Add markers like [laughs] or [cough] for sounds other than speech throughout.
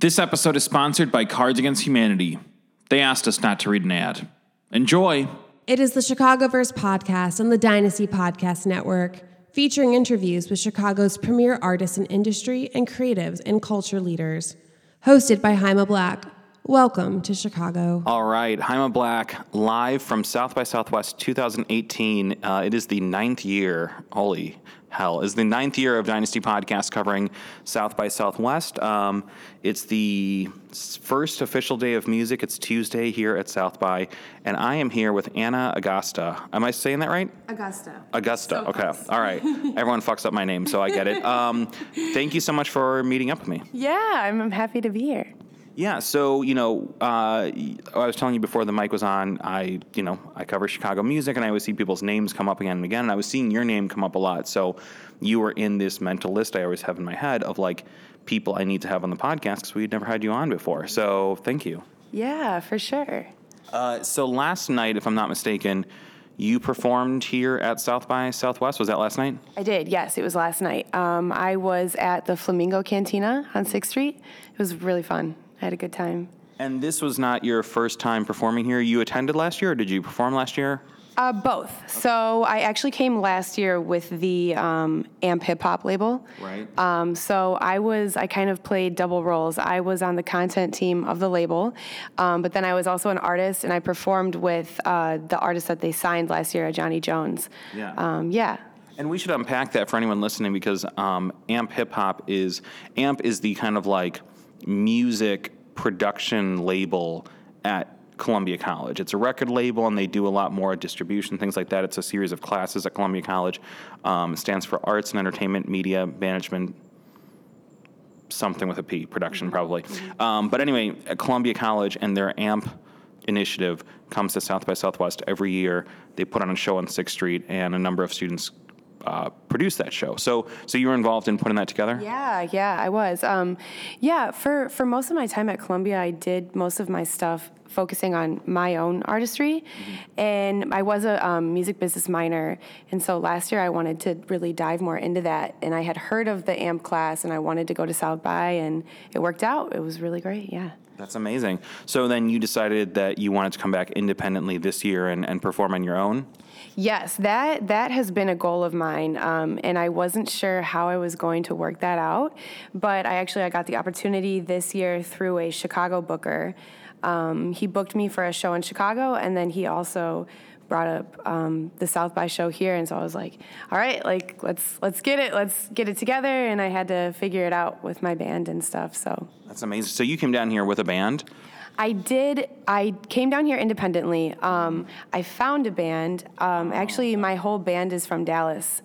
This episode is sponsored by Cards Against Humanity. They asked us not to read an ad. Enjoy! It is the Chicagoverse podcast on the Dynasty Podcast Network, featuring interviews with Chicago's premier artists in industry and creatives and culture leaders. Hosted by Jaime Black. Welcome to Chicago. All right, Jaime Black, live from South by Southwest 2018. Uh, it is the ninth year. Holy hell, is the ninth year of Dynasty Podcast covering South by Southwest. Um, it's the first official day of music. It's Tuesday here at South by, and I am here with Anna Augusta. Am I saying that right? Augusta. Augusta. So okay. close. All right. [laughs] Everyone fucks up my name, so I get it. Um, thank you so much for meeting up with me. Yeah, I'm, I'm happy to be here. Yeah, so you know, uh, I was telling you before the mic was on. I, you know, I cover Chicago music, and I always see people's names come up again and again. And I was seeing your name come up a lot. So you were in this mental list I always have in my head of like people I need to have on the podcast because we'd never had you on before. So thank you. Yeah, for sure. Uh, so last night, if I'm not mistaken, you performed here at South by Southwest. Was that last night? I did, yes, it was last night. Um, I was at the Flamingo Cantina on 6th Street. It was really fun. I had a good time. And this was not your first time performing here. You attended last year, or did you perform last year? Uh, both. So I actually came last year with the um, Amp Hip Hop label. Right. Um, so I was, I kind of played double roles. I was on the content team of the label, um, but then I was also an artist, and I performed with uh, the artist that they signed last year, Ajani Jones. Yeah. Um, yeah. And we should unpack that for anyone listening because um, AMP Hip Hop is AMP is the kind of like music production label at Columbia College. It's a record label, and they do a lot more distribution, things like that. It's a series of classes at Columbia College. Um, stands for Arts and Entertainment Media Management something with a P, production probably. Um, but anyway, at Columbia College and their AMP initiative comes to South by Southwest every year. They put on a show on Sixth Street, and a number of students uh, produce that show. So, so you were involved in putting that together. Yeah, yeah, I was. Um, yeah, for for most of my time at Columbia, I did most of my stuff focusing on my own artistry, and I was a um, music business minor, and so last year I wanted to really dive more into that, and I had heard of the AMP class, and I wanted to go to South by, and it worked out. It was really great. Yeah. That's amazing. So then you decided that you wanted to come back independently this year and, and perform on your own. Yes, that that has been a goal of mine, um, and I wasn't sure how I was going to work that out. But I actually I got the opportunity this year through a Chicago booker. Um, he booked me for a show in Chicago, and then he also brought up um, the South by show here, and so I was like, "All right, like let's let's get it, let's get it together." And I had to figure it out with my band and stuff. So That's amazing. So you came down here with a band. I did. I came down here independently. Um, I found a band. Um, actually, my whole band is from Dallas.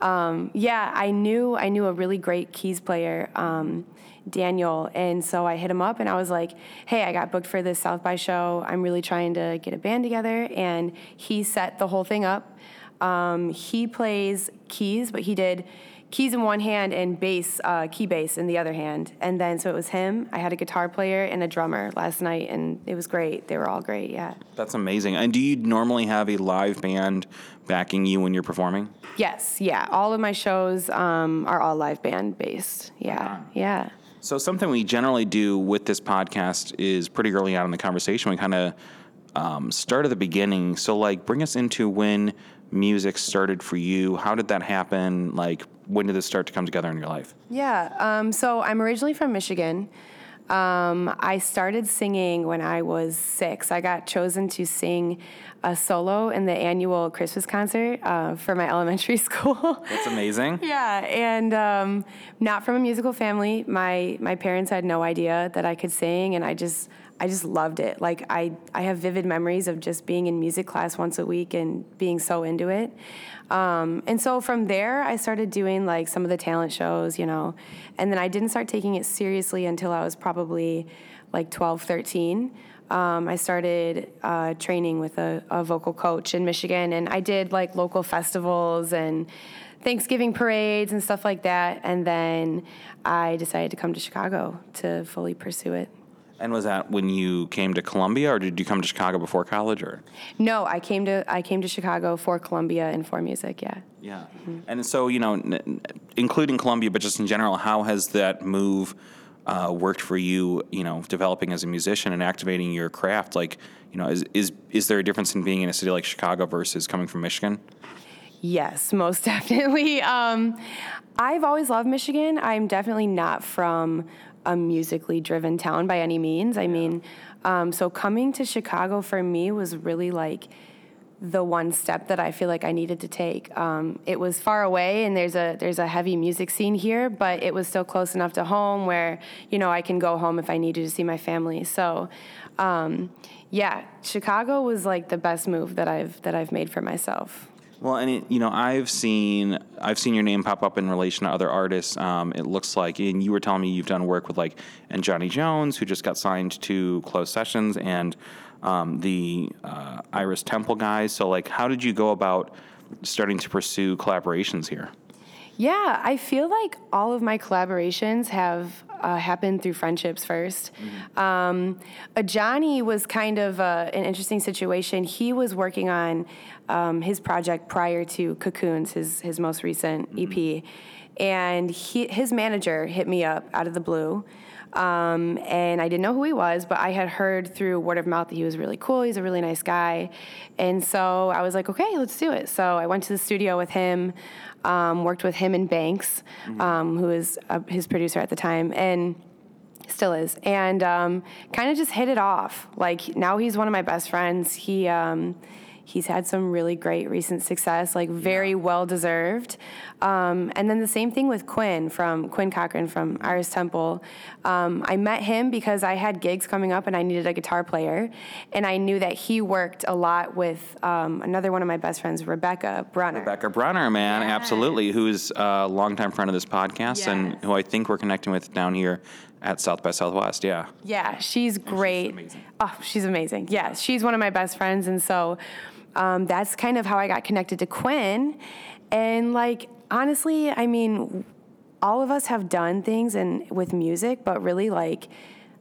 Um, yeah, I knew. I knew a really great keys player, um, Daniel, and so I hit him up and I was like, "Hey, I got booked for this South by show. I'm really trying to get a band together." And he set the whole thing up. Um, he plays keys, but he did keys in one hand and bass, uh, key bass in the other hand. And then so it was him. I had a guitar player and a drummer last night, and it was great. They were all great. Yeah. That's amazing. And do you normally have a live band backing you when you're performing? Yes. Yeah. All of my shows um, are all live band based. Yeah. Yeah. So something we generally do with this podcast is pretty early on in the conversation. We kind of um, start at the beginning. So like, bring us into when music started for you. How did that happen? Like, when did this start to come together in your life? Yeah. Um, so I'm originally from Michigan. Um, I started singing when I was six. I got chosen to sing a solo in the annual Christmas concert uh, for my [laughs] elementary school. That's amazing. [laughs] Yeah, and um, not from a musical family. My my parents had no idea that I could sing, and I just I just loved it. Like I I have vivid memories of just being in music class once a week and being so into it. Um, and so from there, I started doing like some of the talent shows, you know, and then I didn't start taking it seriously until I was probably like 12, 13. Um, I started uh, training with a, a vocal coach in Michigan, and I did like local festivals and Thanksgiving parades and stuff like that. And then I decided to come to Chicago to fully pursue it. And was that when you came to Columbia, or did you come to Chicago before college, or? No, I came to I came to Chicago for Columbia and for music. Yeah. Yeah. And so, you know, n- including Columbia, but just in general, how has that move uh, worked for you, you know, developing as a musician and activating your craft. Like, you know, is is is there a difference in being in a city like Chicago versus coming from Michigan? Yes, most [laughs] definitely. Um, I've always loved Michigan. I'm definitely not from a musically driven town by any means. I mean, um, so coming to Chicago for me was really like the one step that I feel like I needed to take. Um, it was far away, and there's a there's a heavy music scene here, but it was still close enough to home where you know I can go home if I needed to see my family. So, um, yeah, Chicago was like the best move that I've that I've made for myself. Well, and it, you know, I've seen I've seen your name pop up in relation to other artists. Um, it looks like, and you were telling me you've done work with like and Ajani Jones, who just got signed to Closed Sessions, and um, the uh, Iris Temple guys. So, like, how did you go about starting to pursue collaborations here? Yeah, I feel like all of my collaborations have uh, happened through friendships 1st mm-hmm. um, Ajani was kind of uh, an interesting situation. He was working on um, his project prior to Cocoons, his his most recent mm-hmm. EP, and he, his manager hit me up out of the blue. Um, and I didn't know who he was, but I had heard through word of mouth that he was really cool. He's a really nice guy. And so I was like, okay, let's do it. So I went to the studio with him, um, worked with him and Banks, mm-hmm. um, who was uh, his producer at the time. And still is and um, kind of just hit it off like now he's one of my best friends he um, he's had some really great recent success, like very well deserved. Um, and then the same thing with Quinn from Quinn Cochran from Iris Temple. Um, I met him because I had gigs coming up and I needed a guitar player, and I knew that he worked a lot with um, another one of my best friends, Rebecca Brunner. Rebecca Brunner, man, yes. absolutely, who's a longtime friend of this podcast yes. and who I think we're connecting with down here at South by Southwest. Yeah. Yeah, she's great. She's oh, she's amazing. Yeah, she's one of my best friends, and so um, that's kind of how I got connected to Quinn. And like honestly, I mean, all of us have done things and with music, but really like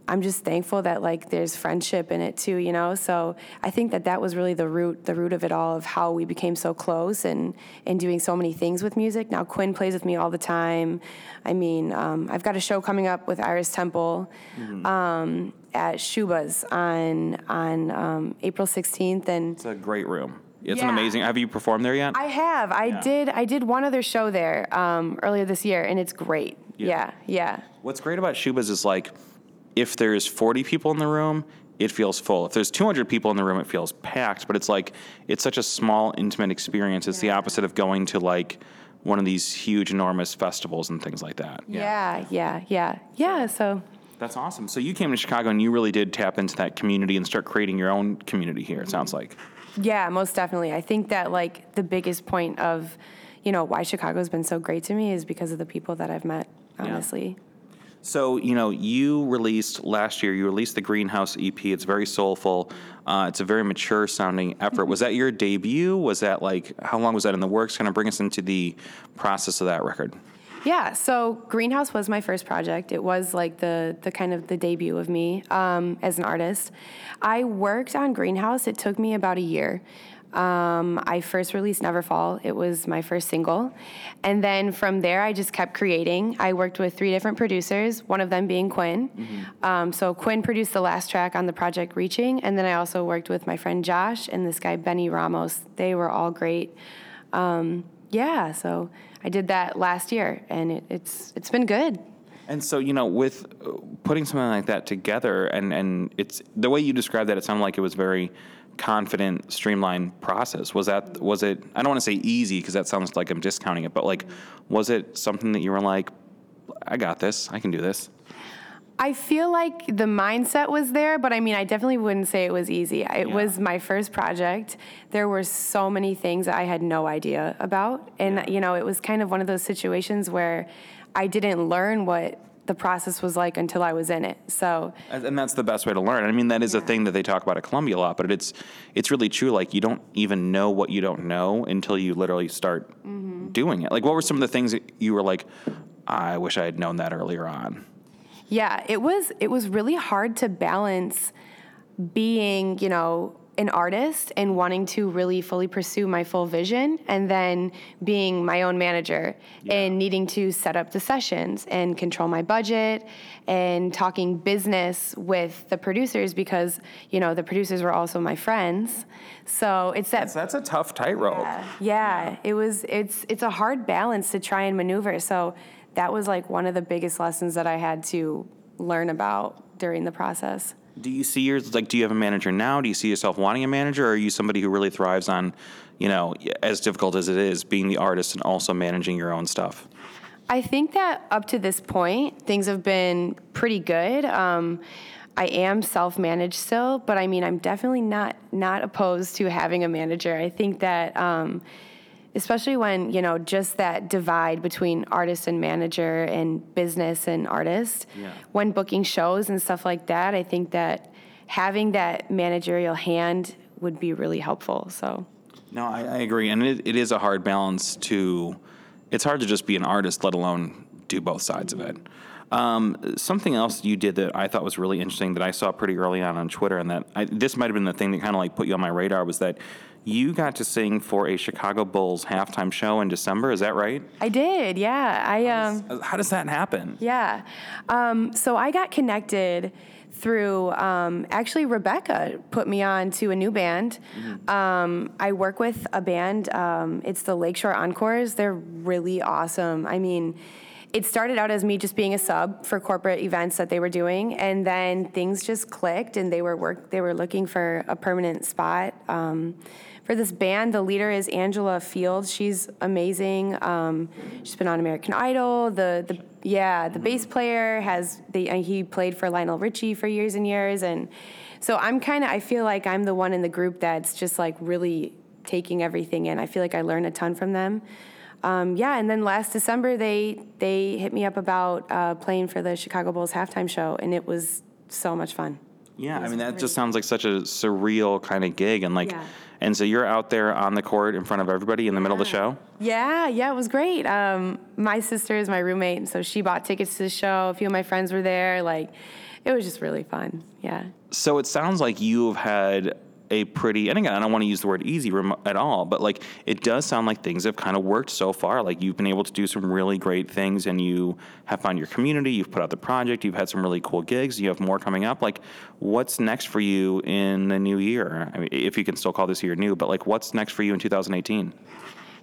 I'm just thankful that like there's friendship in it too, you know. So I think that that was really the root, the root of it all, of how we became so close and and doing so many things with music. Now Quinn plays with me all the time. I mean, um, I've got a show coming up with Iris Temple mm-hmm. um, at Schubas on on um, April 16th, and it's a great room. It's yeah. an amazing. Have you performed there yet? I have. I yeah. did. I did one other show there um, earlier this year, and it's great. Yeah. yeah, yeah. What's great about Schubas is like if there's 40 people in the room, it feels full. If there's 200 people in the room, it feels packed. But it's like it's such a small, intimate experience. It's yeah. the opposite of going to like one of these huge, enormous festivals and things like that. Yeah, yeah, yeah, yeah. yeah so that's awesome. So you came to Chicago and you really did tap into that community and start creating your own community here. It sounds like. Yeah, most definitely. I think that like the biggest point of, you know, why Chicago's been so great to me is because of the people that I've met. Honestly. Yeah. So, you know, you released last year, you released the Greenhouse EP. It's very soulful. Uh, it's a very mature sounding effort. Was that your debut? Was that like, how long was that in the works? Kind of bring us into the process of that record. Yeah, so Greenhouse was my first project. It was like the the kind of the debut of me um, as an artist. I worked on Greenhouse. It took me about a year. Um, I first released Never Fall. It was my first single. And then from there, I just kept creating. I worked with three different producers, one of them being Quinn. Mm-hmm. Um, so Quinn produced the last track on the project Reaching. And then I also worked with my friend Josh and this guy, Benny Ramos. They were all great. Um, yeah, so I did that last year, and it, it's it's been good. And so, you know, with uh, putting something like that together, and, and it's the way you described that, it sounded like it was very confident, streamlined process? Was that was it? I don't want to say easy because that sounds like I'm discounting it, but like, was it something that you were like, I got this, I can do this? I feel like the mindset was there, but I mean, I definitely wouldn't say it was easy. It yeah. was my first project. There were so many things I had no idea about. And, yeah. you know, it was kind of one of those situations where I didn't learn what the process was like until I was in it. So and that's the best way to learn. I mean, that is yeah. a thing that they talk about at Columbia a lot, but it's it's really true. Like you don't even know what you don't know until you literally start mm-hmm. doing it. Like, what were some of the things that you were like, I wish I had known that earlier on? Yeah, it was it was really hard to balance being, you know, an artist and wanting to really fully pursue my full vision, and then being my own manager and needing to set up the sessions and control my budget and talking business with the producers because, you know, the producers were also my friends. So it's that That's a tough tightrope. yeah, it was. It's it's a hard balance to try and maneuver. So that was like one of the biggest lessons that I had to learn about during the process. Do you see yours like? Do you have a manager now? Do you see yourself wanting a manager, or are you somebody who really thrives on, you know, as difficult as it is, being the artist and also managing your own stuff? I think that up to this point, things have been pretty good. Um, I am self-managed still, but I mean, I'm definitely not not opposed to having a manager. I think that, um, especially when you know, just that divide between artist and manager and business and artist, Yeah. when booking shows and stuff like that, I think that having that managerial hand would be really helpful. So. No, I, I agree, and it, it is a hard balance to. It's hard to just be an artist, let alone do both sides of it. Um, something else you did that I thought was really interesting that I saw pretty early on on Twitter, and that I, this might have been the thing that kind of like put you on my radar was that you got to sing for a Chicago Bulls halftime show in December. Is that right? I did, yeah. I um, How does that happen? Yeah. Um, so I got connected through um, actually Rebecca put me on to a new band. Um, I work with a band. Um, it's the Lakeshore Encores. They're really awesome. I mean, it started out as me just being a sub for corporate events that they were doing, and then things just clicked, and they were work. They were looking for a permanent spot. Um, for this band, the leader is Angela Fields. She's amazing. Um, she's been on American Idol. The the yeah, the bass player has the uh, he played for Lionel Richie for years and years, and so I'm kind of I feel like I'm the one in the group that's just like really taking everything in. I feel like I learn a ton from them. Um, yeah, and then last December they they hit me up about uh, playing for the Chicago Bulls halftime show, and it was so much fun. Yeah, I mean that just sounds like such a surreal kind of gig, and like, Yeah. and so you're out there on the court in front of everybody in the middle of the show. Yeah, yeah, it was great. Um, my sister is my roommate, and so she bought tickets to the show. A few of my friends were there. Like, it was just really fun. Yeah. So it sounds like you've had a pretty, and again, I don't want to use the word easy at all, but like it does sound like things have kind of worked so far. Like you've been able to do some really great things and you have found your community, you've put out the project, you've had some really cool gigs, you have more coming up. Like what's next for you in the new year? I mean, if you can still call this year new, but like what's next for you in 2018?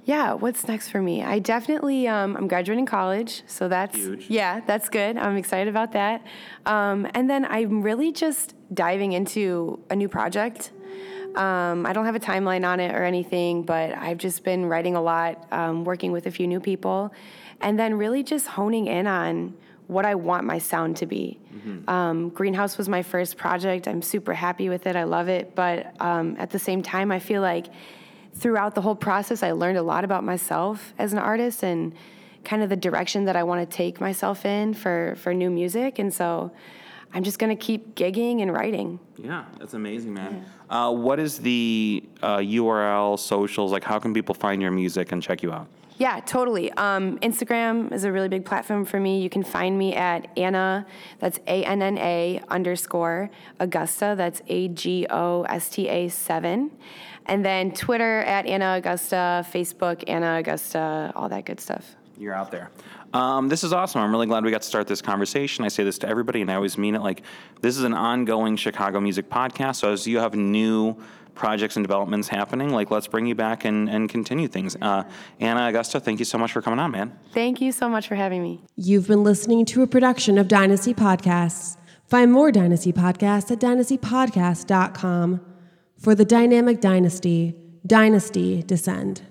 Yeah, what's next for me? I definitely, um, I'm graduating college, so that's Huge. yeah, that's good. I'm excited about that. Um, and then I'm really just diving into a new project. Um, I don't have a timeline on it or anything, but I've just been writing a lot, um, working with a few new people, and then really just honing in on what I want my sound to be. Um, Greenhouse was my first project. I'm super happy with it. I love it, but um, at the same time, I feel like throughout the whole process, I learned a lot about myself as an artist and kind of the direction that I want to take myself in for, for new music. And so I'm just going to keep gigging and writing. Yeah, that's amazing, man. Uh, what is the uh, URL, socials? Like, how can people find your music and check you out? Yeah, totally. Um, Instagram is a really big platform for me. You can find me at Anna, that's A N N A underscore Agosta, that's A G O S T A 7. And then Twitter at Anna Agosta, Facebook Anna Agosta, all that good stuff. You're out there. Um, this is awesome. I'm really glad we got to start this conversation. I say this to everybody, and I always mean it. Like, this is an ongoing Chicago music podcast. So as you have new projects and developments happening, like, let's bring you back and, and continue things. Uh, Anna Agosta, thank you so much for coming on, man. Thank you so much for having me. You've been listening to a production of Dynasty Podcasts. Find more Dynasty Podcasts at dynastypodcast.com. For the dynamic dynasty, Dynasty Descend.